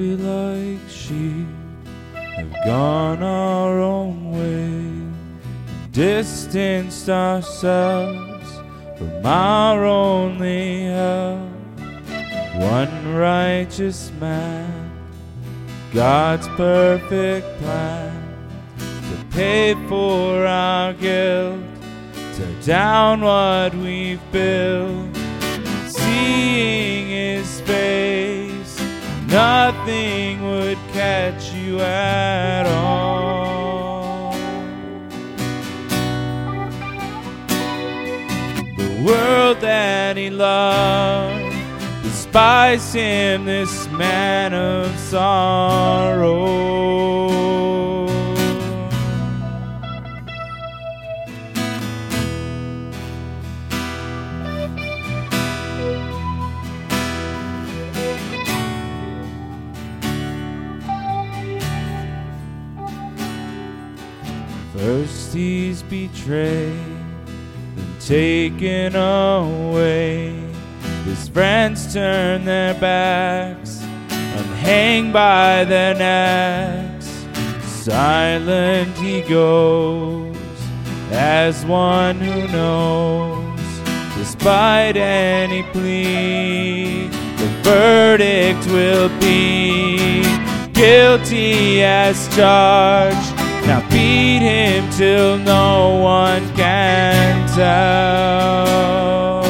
we like sheep have gone our own way, distanced ourselves from our only help. One righteous man, God's perfect plan to pay for our guilt, tear down what we've built. Seeing his face, nothing would catch you at all. The world that he loved despise him, this man of sorrow. First he's betrayed, then taken away. His friends turn their backs and hang by their necks. Silent he goes as one who knows, despite any plea, the verdict will be guilty as charged. Now beat him till no one can tell.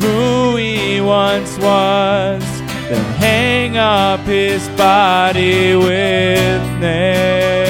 who he once was, then hang up his body with nails.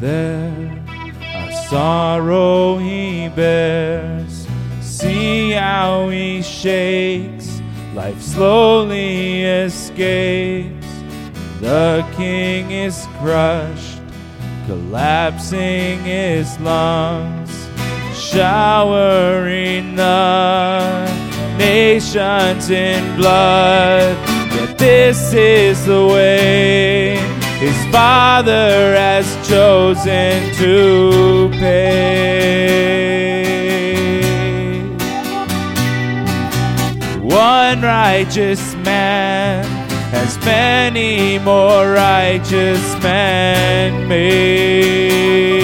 There, our sorrow he bears. See how he shakes, life slowly escapes. The king is crushed, collapsing his lungs, showering the nations in blood. Yet this is the way his father has chosen to pay. One righteous man has many more righteous men made.